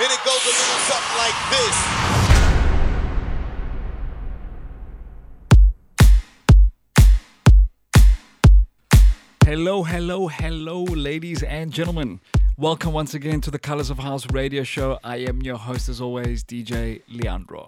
And it goes a little something like this. Hello, hello, hello, ladies and gentlemen. Welcome once again to the Colors of House radio show. I am your host, as always, DJ Leandro.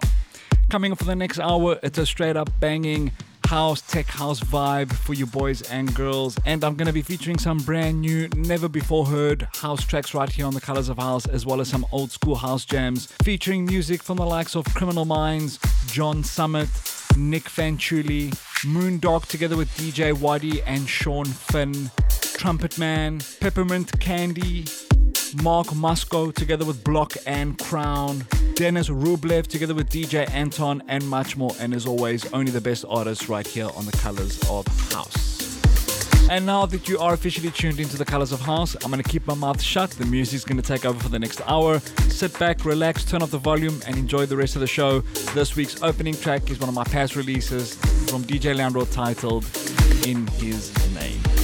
Coming up for the next hour, it's a straight up banging house, tech house vibe for you boys and girls. And I'm going to be featuring some brand new, never before heard house tracks right here on the Colors of House, as well as some old school house jams featuring music from the likes of Criminal Minds, John Summit, Nick Fanciulli, Moondog together with DJ Waddy and Sean Finn, Trumpet Man, Peppermint Candy, Mark Musco together with Block and Crown, Dennis Rublev together with DJ Anton, and much more. And as always, only the best artists right here on the Colors of House. And now that you are officially tuned into the Colors of House, I'm going to keep my mouth shut. The music's going to take over for the next hour. Sit back, relax, turn off the volume, and enjoy the rest of the show. This week's opening track is one of my past releases from DJ Leandro titled In His Name.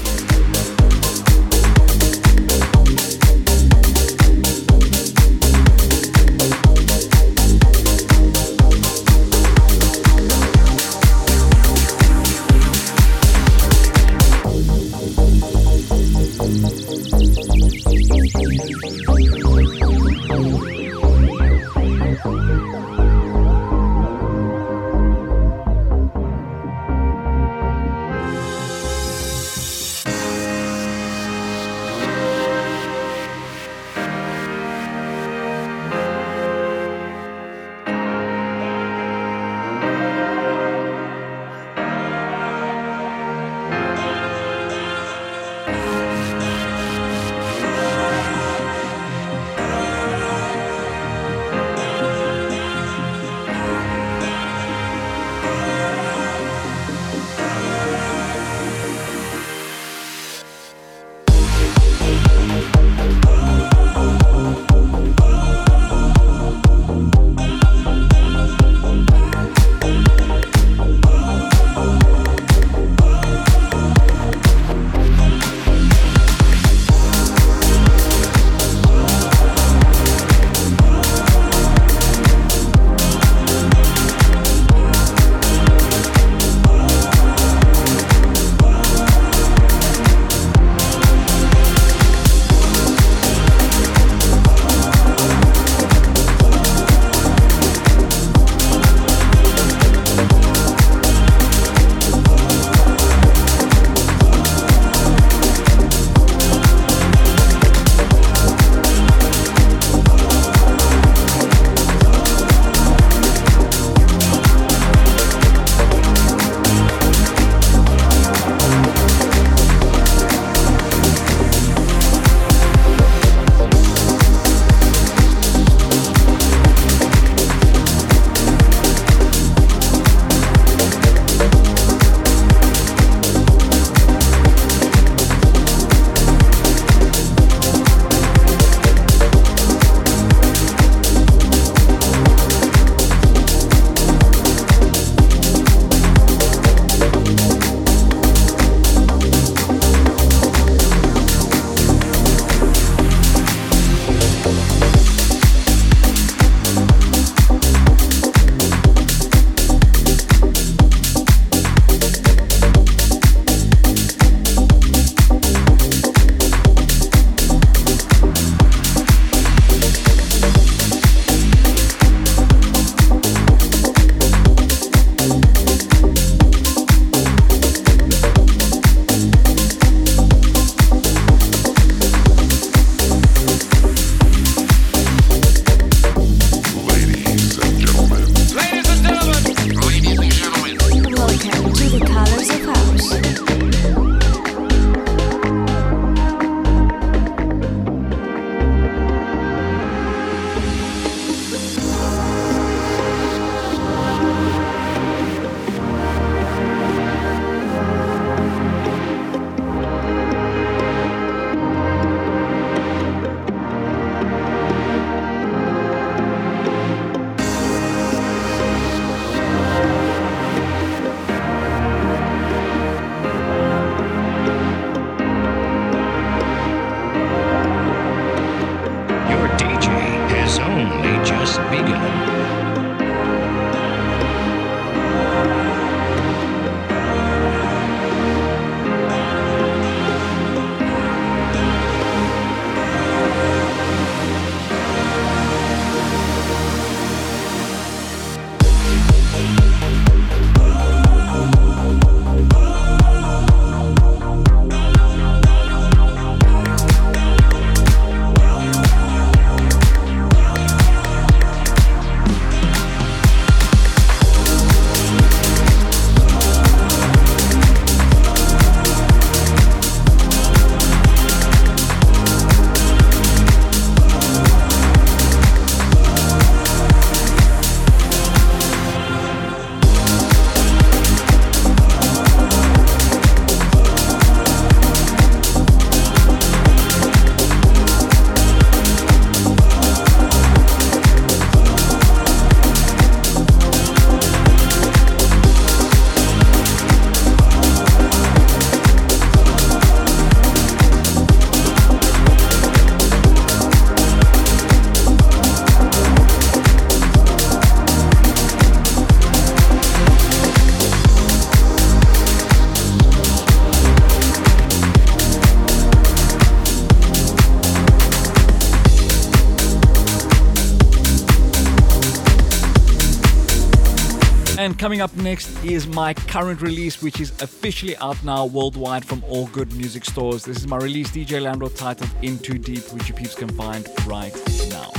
Coming up next is my current release, which is officially out now worldwide from all good music stores. This is my release, DJ Leandro, titled In Too Deep, which you peeps can find right now.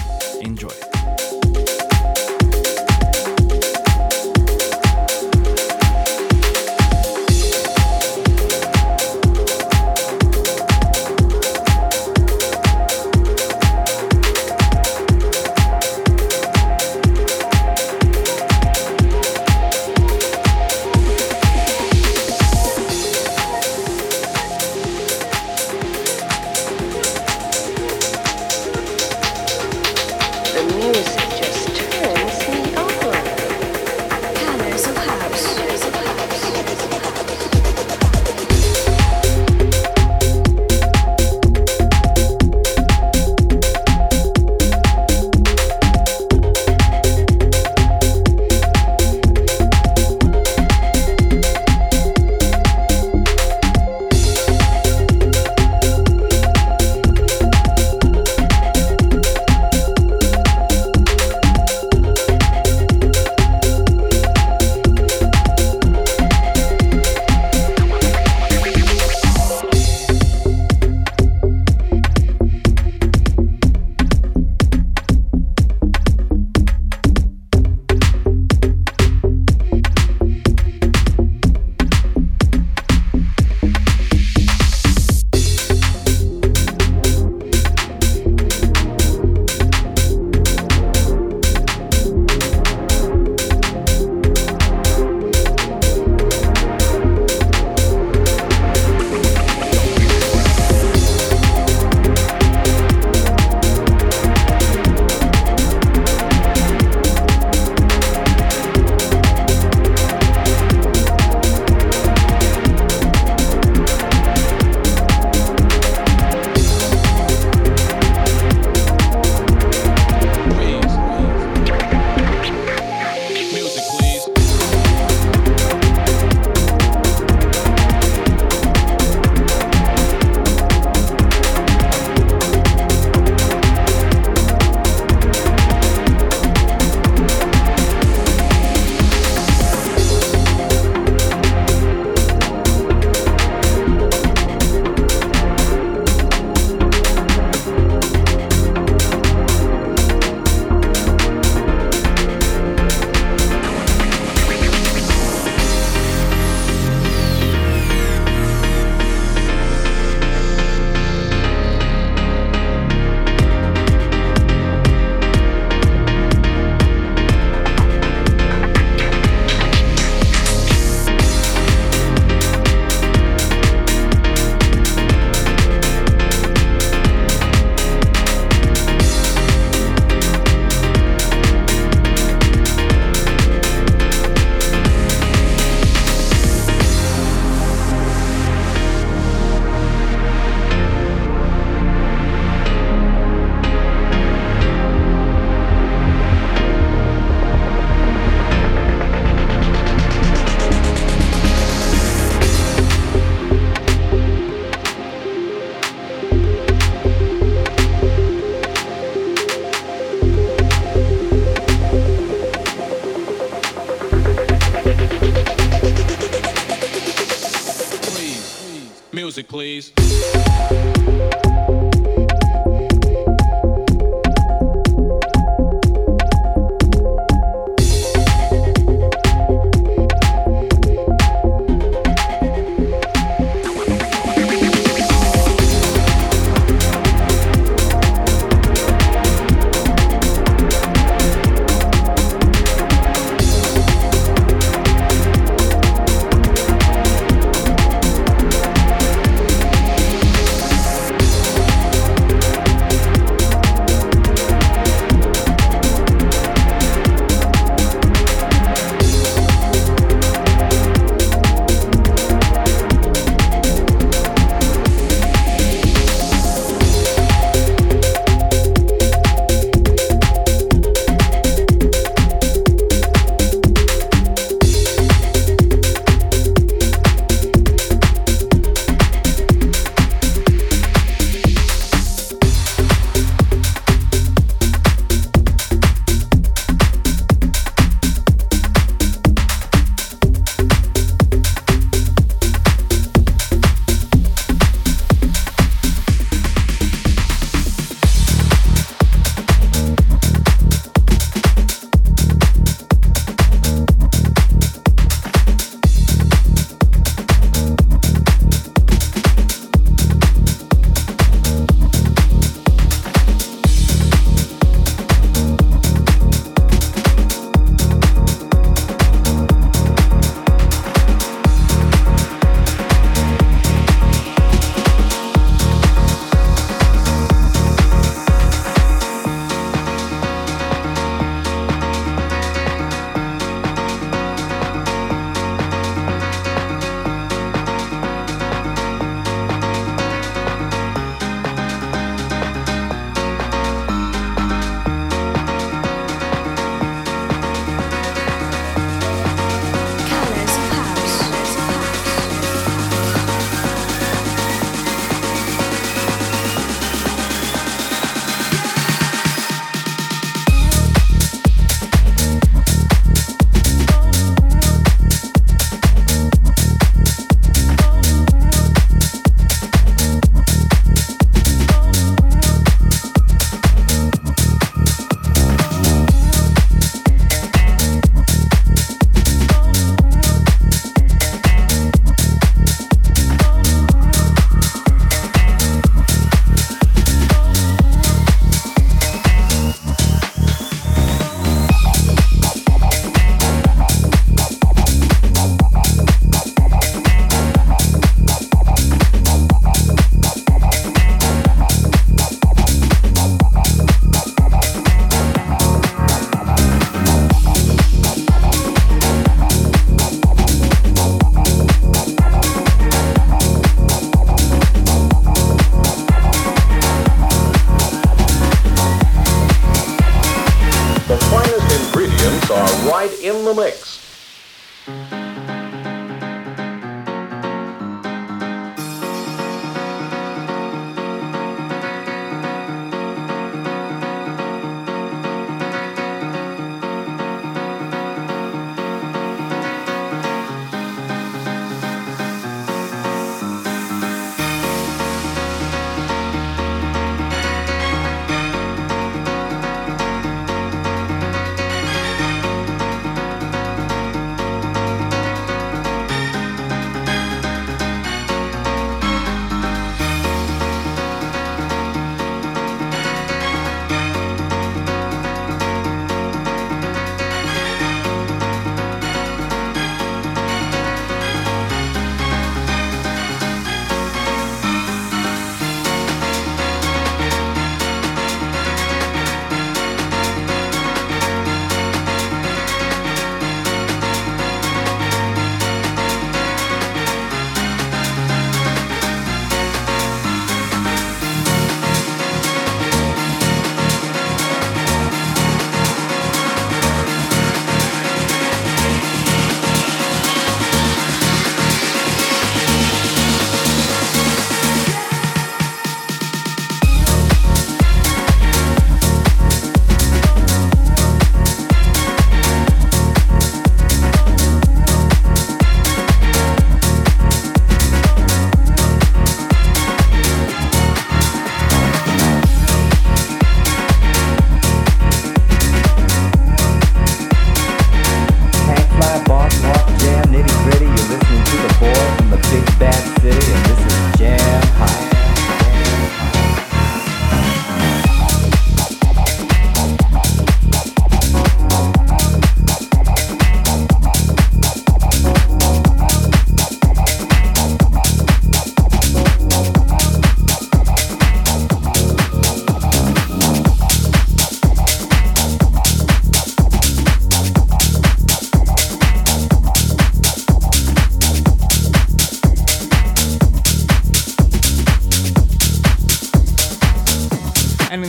Enjoy.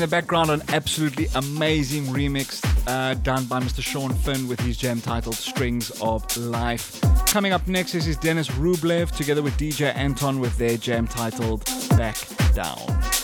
Background, an absolutely amazing remix uh, done by Mr. Sean Finn with his jam titled Strings of Life. Coming up next is Dennis Rublev together with DJ Anton with their jam titled Back Down.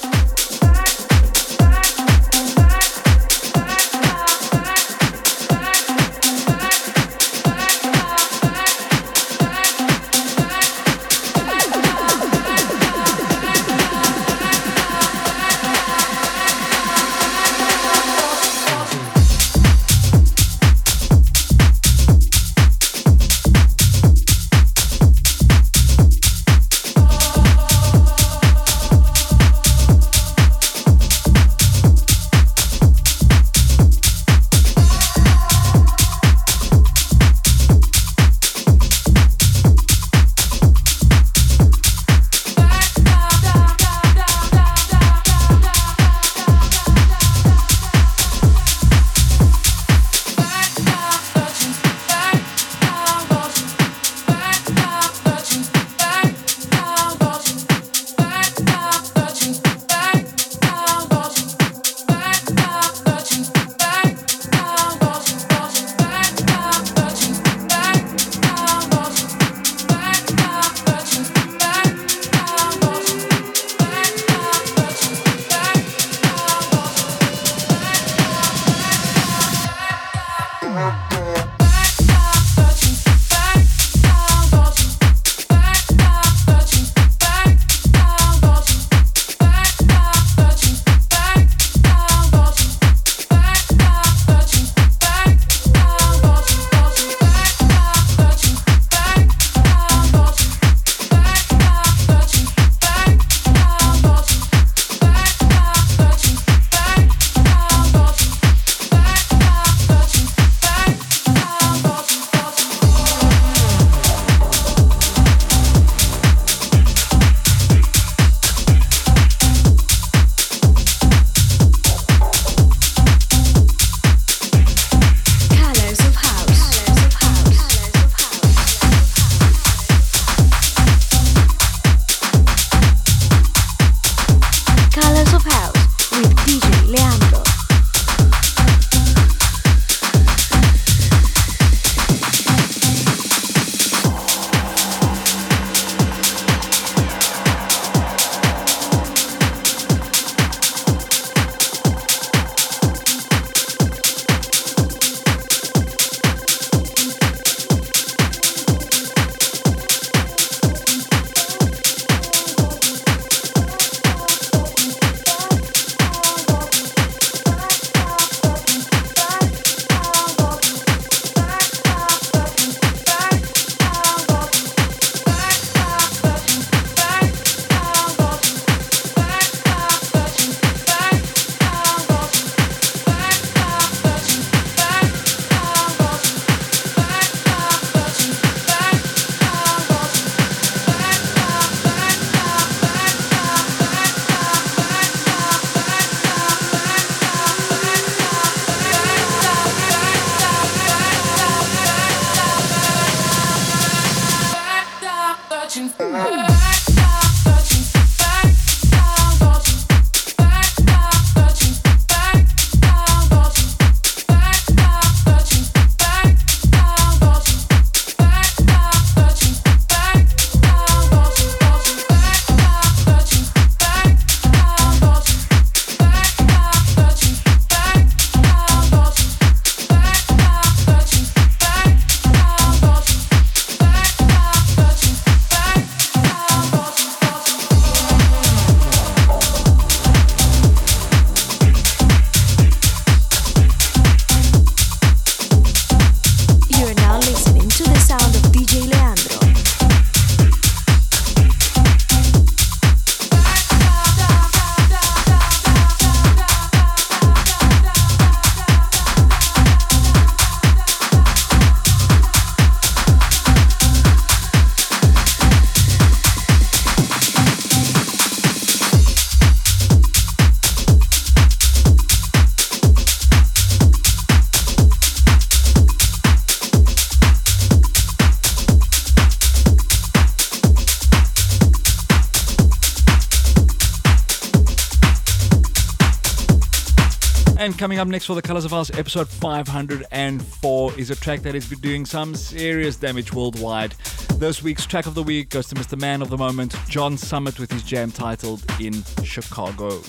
Coming up next for the Colors of House, episode 504 is a track that has been doing some serious damage worldwide. This week's track of the week goes to Mr. Man of the Moment, John Summit, with his jam titled In Chicago.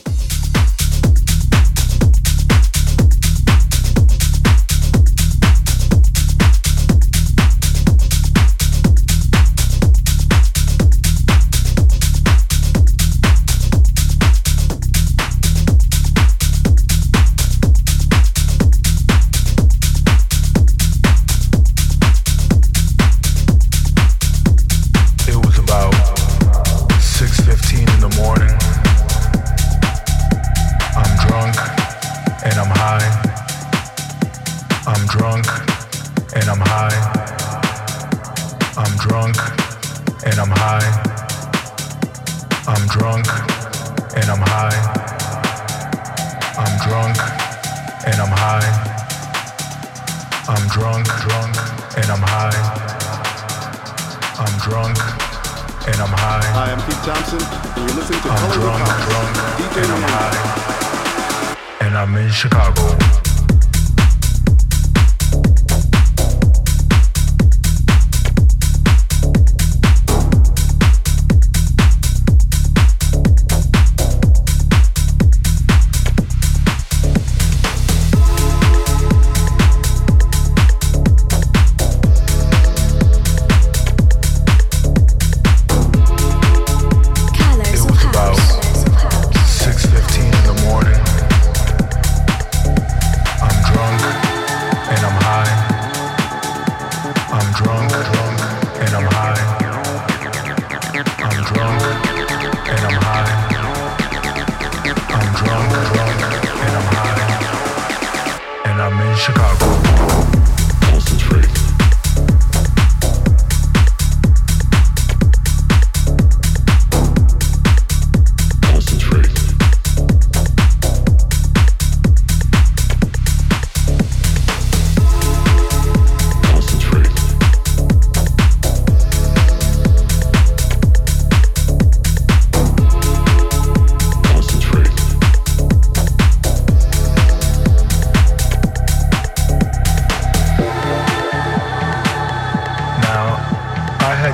high. I'm drunk and I'm high. I'm drunk and I'm high. I'm drunk and I'm high. I'm drunk and I'm high. I'm drunk, drunk and I'm high. I'm drunk and I'm high. Hi, I'm Pete Thompson and you're listening to I'm Color drunk, drunk, and I'm high and I'm in Chicago.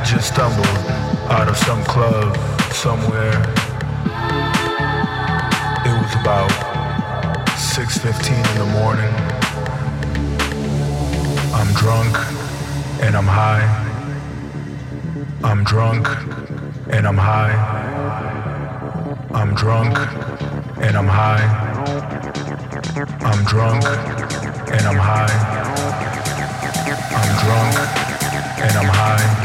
just stumbled out of some club somewhere. It was about 6:15 in the morning. I'm drunk and I'm high. I'm drunk and I'm high. I'm drunk and I'm high. I'm drunk and I'm high. I'm drunk and I'm high.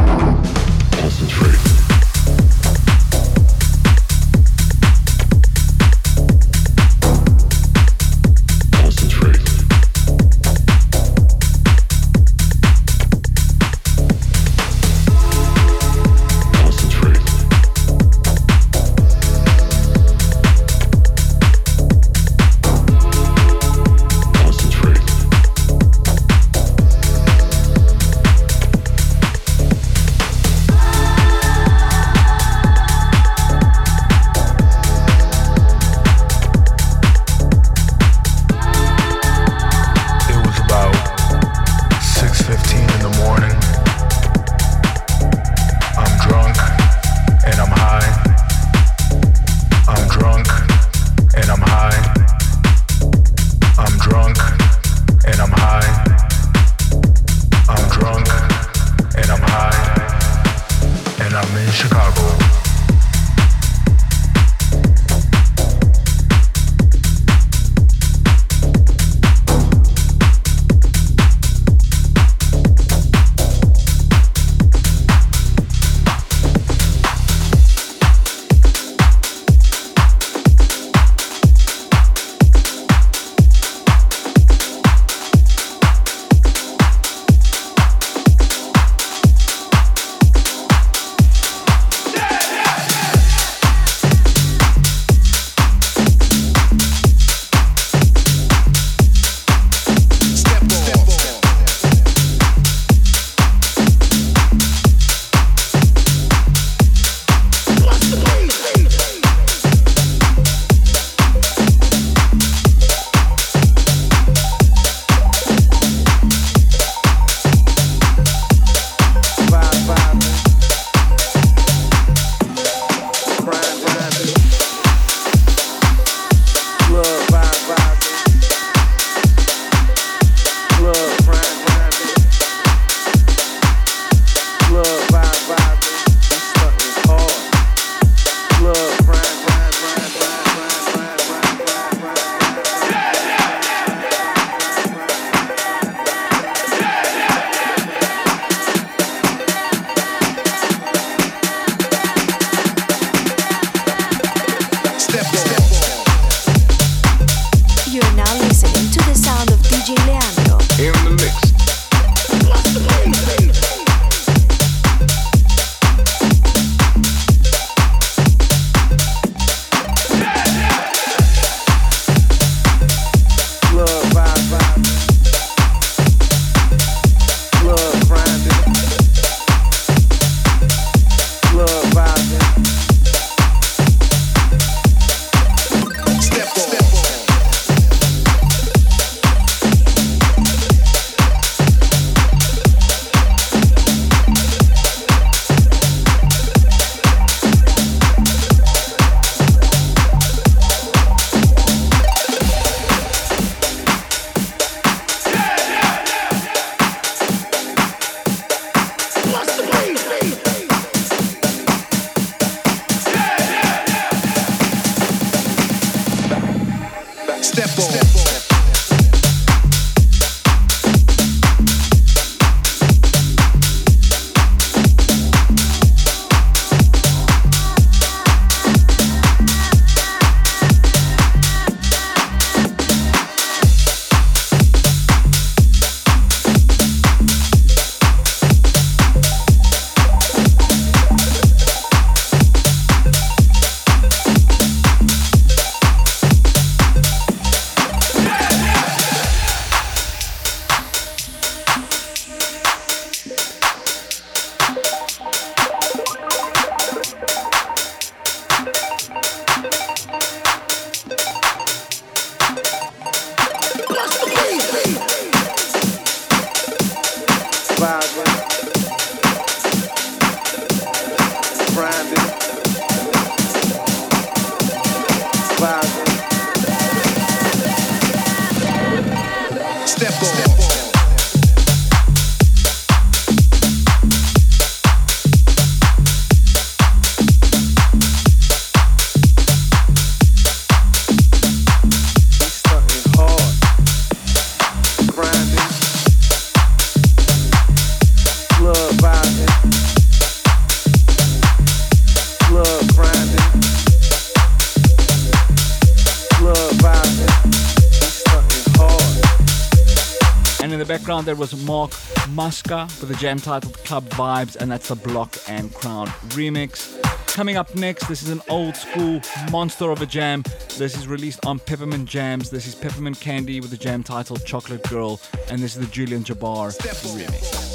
there was Mark Muska with a jam titled Club Vibes, and that's a Block and Crown remix. Coming up next, this is an old school monster of a jam. This is released on Peppermint Jams. This is Peppermint Candy with a jam titled Chocolate Girl, and this is the Julian Jabbar Step remix.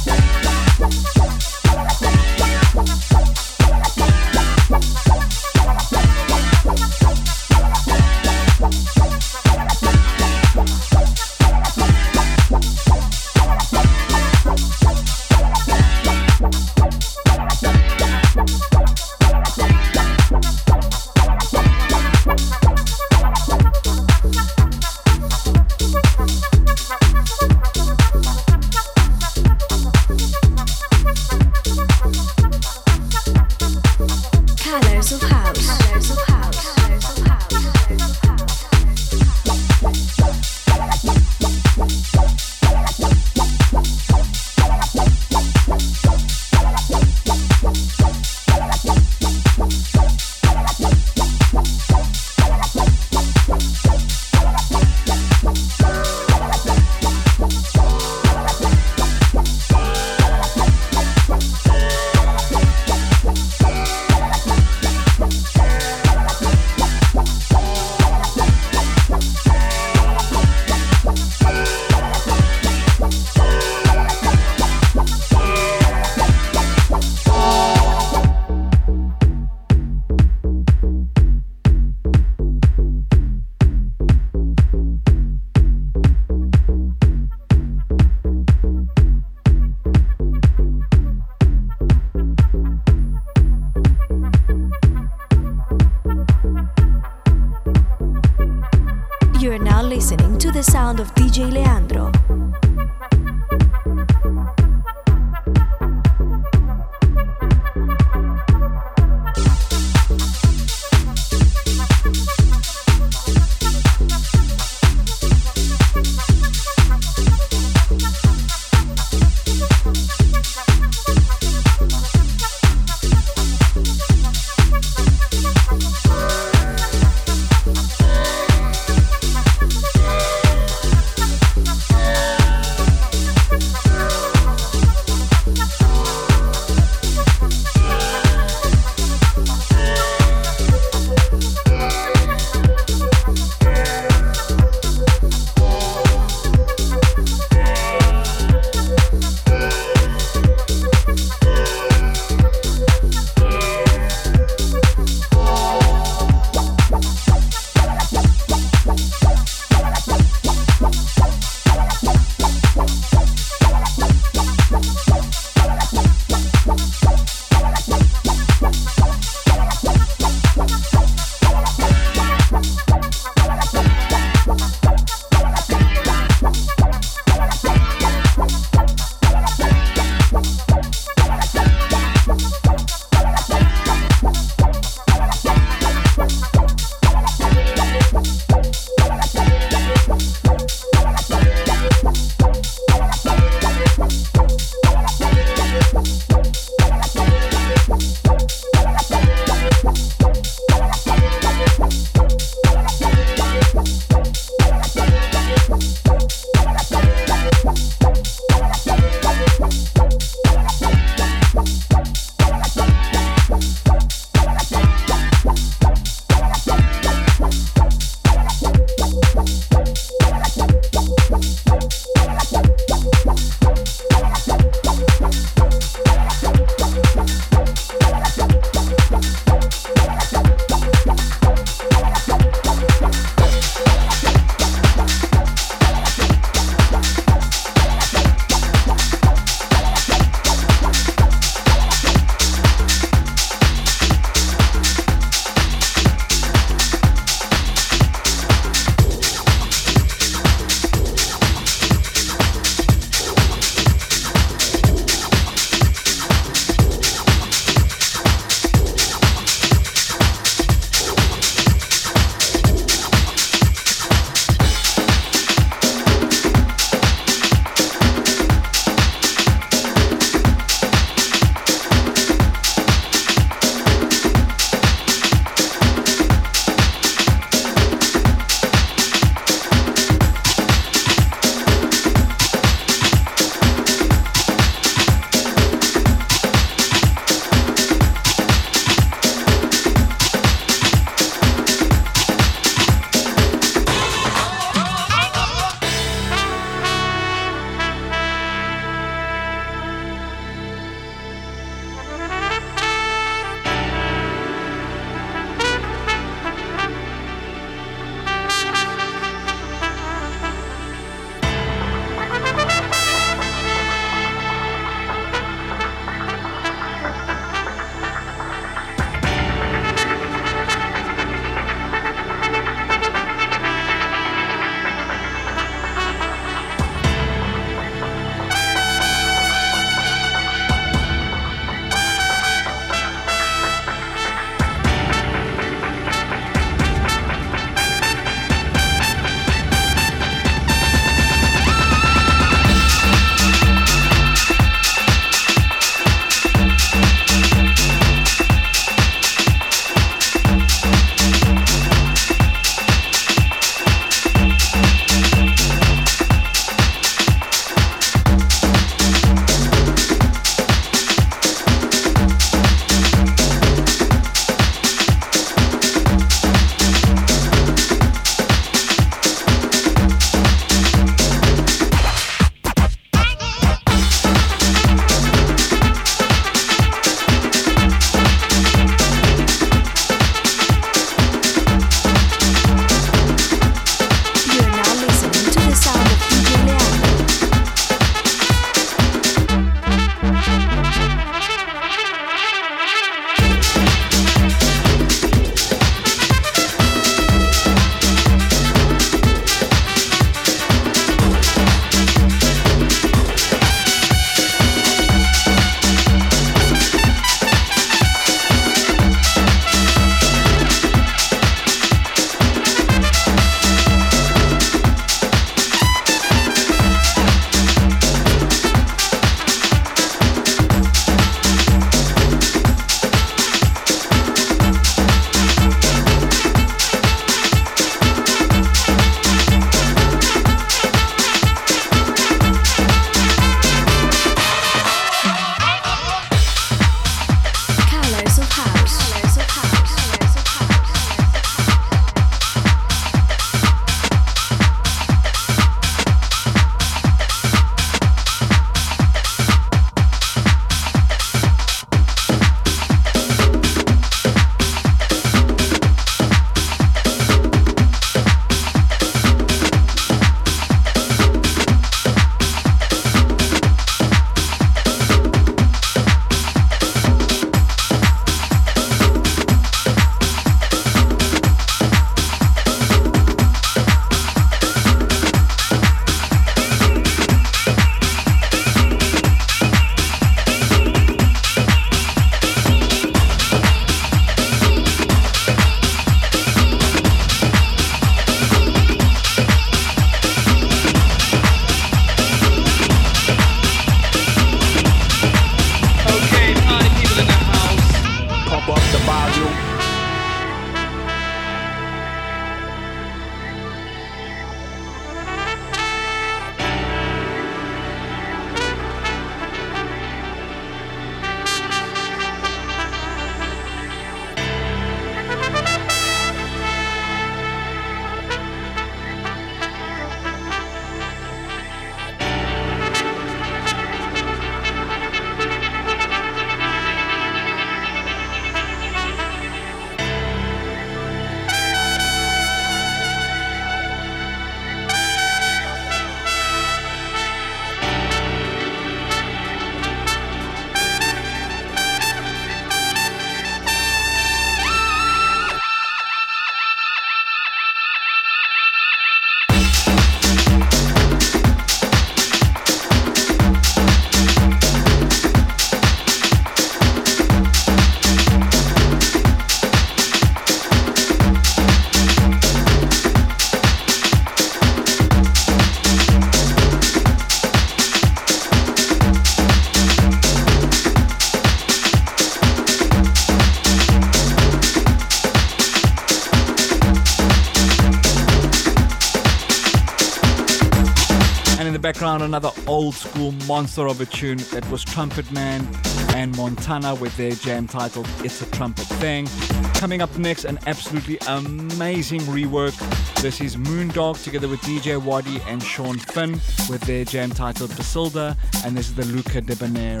Background, another old school monster of a tune that was Trumpet Man and Montana with their jam titled It's a Trumpet Thing. Coming up next, an absolutely amazing rework. This is Moondog together with DJ Wady and Sean Finn with their jam titled Basilda, and this is the Luca Debonair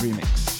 remix.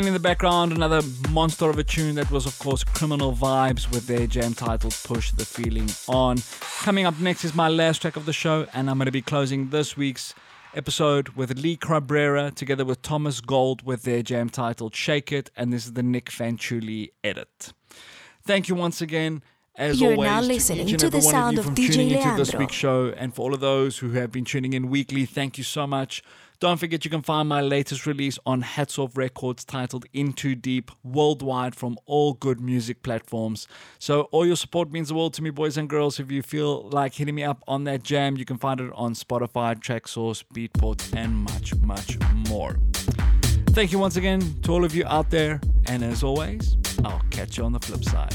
And in the background, another monster of a tune that was, of course, Criminal Vibes with their jam titled Push the Feeling On. Coming up next is my last track of the show, and I'm going to be closing this week's episode with Lee Cabrera together with Thomas Gold with their jam titled Shake It, and this is the Nick Fanciulli edit. Thank you once again. As You're always, now to listening and to the sound you of DJ tuning into this week's show, and for all of those who have been tuning in weekly, thank you so much. Don't forget you can find my latest release on Hats Off Records titled Into Deep worldwide from all good music platforms. So all your support means the world to me, boys and girls. If you feel like hitting me up on that jam, you can find it on Spotify, Traxsource, Beatport, and much, much more. Thank you once again to all of you out there, and as always, I'll catch you on the flip side.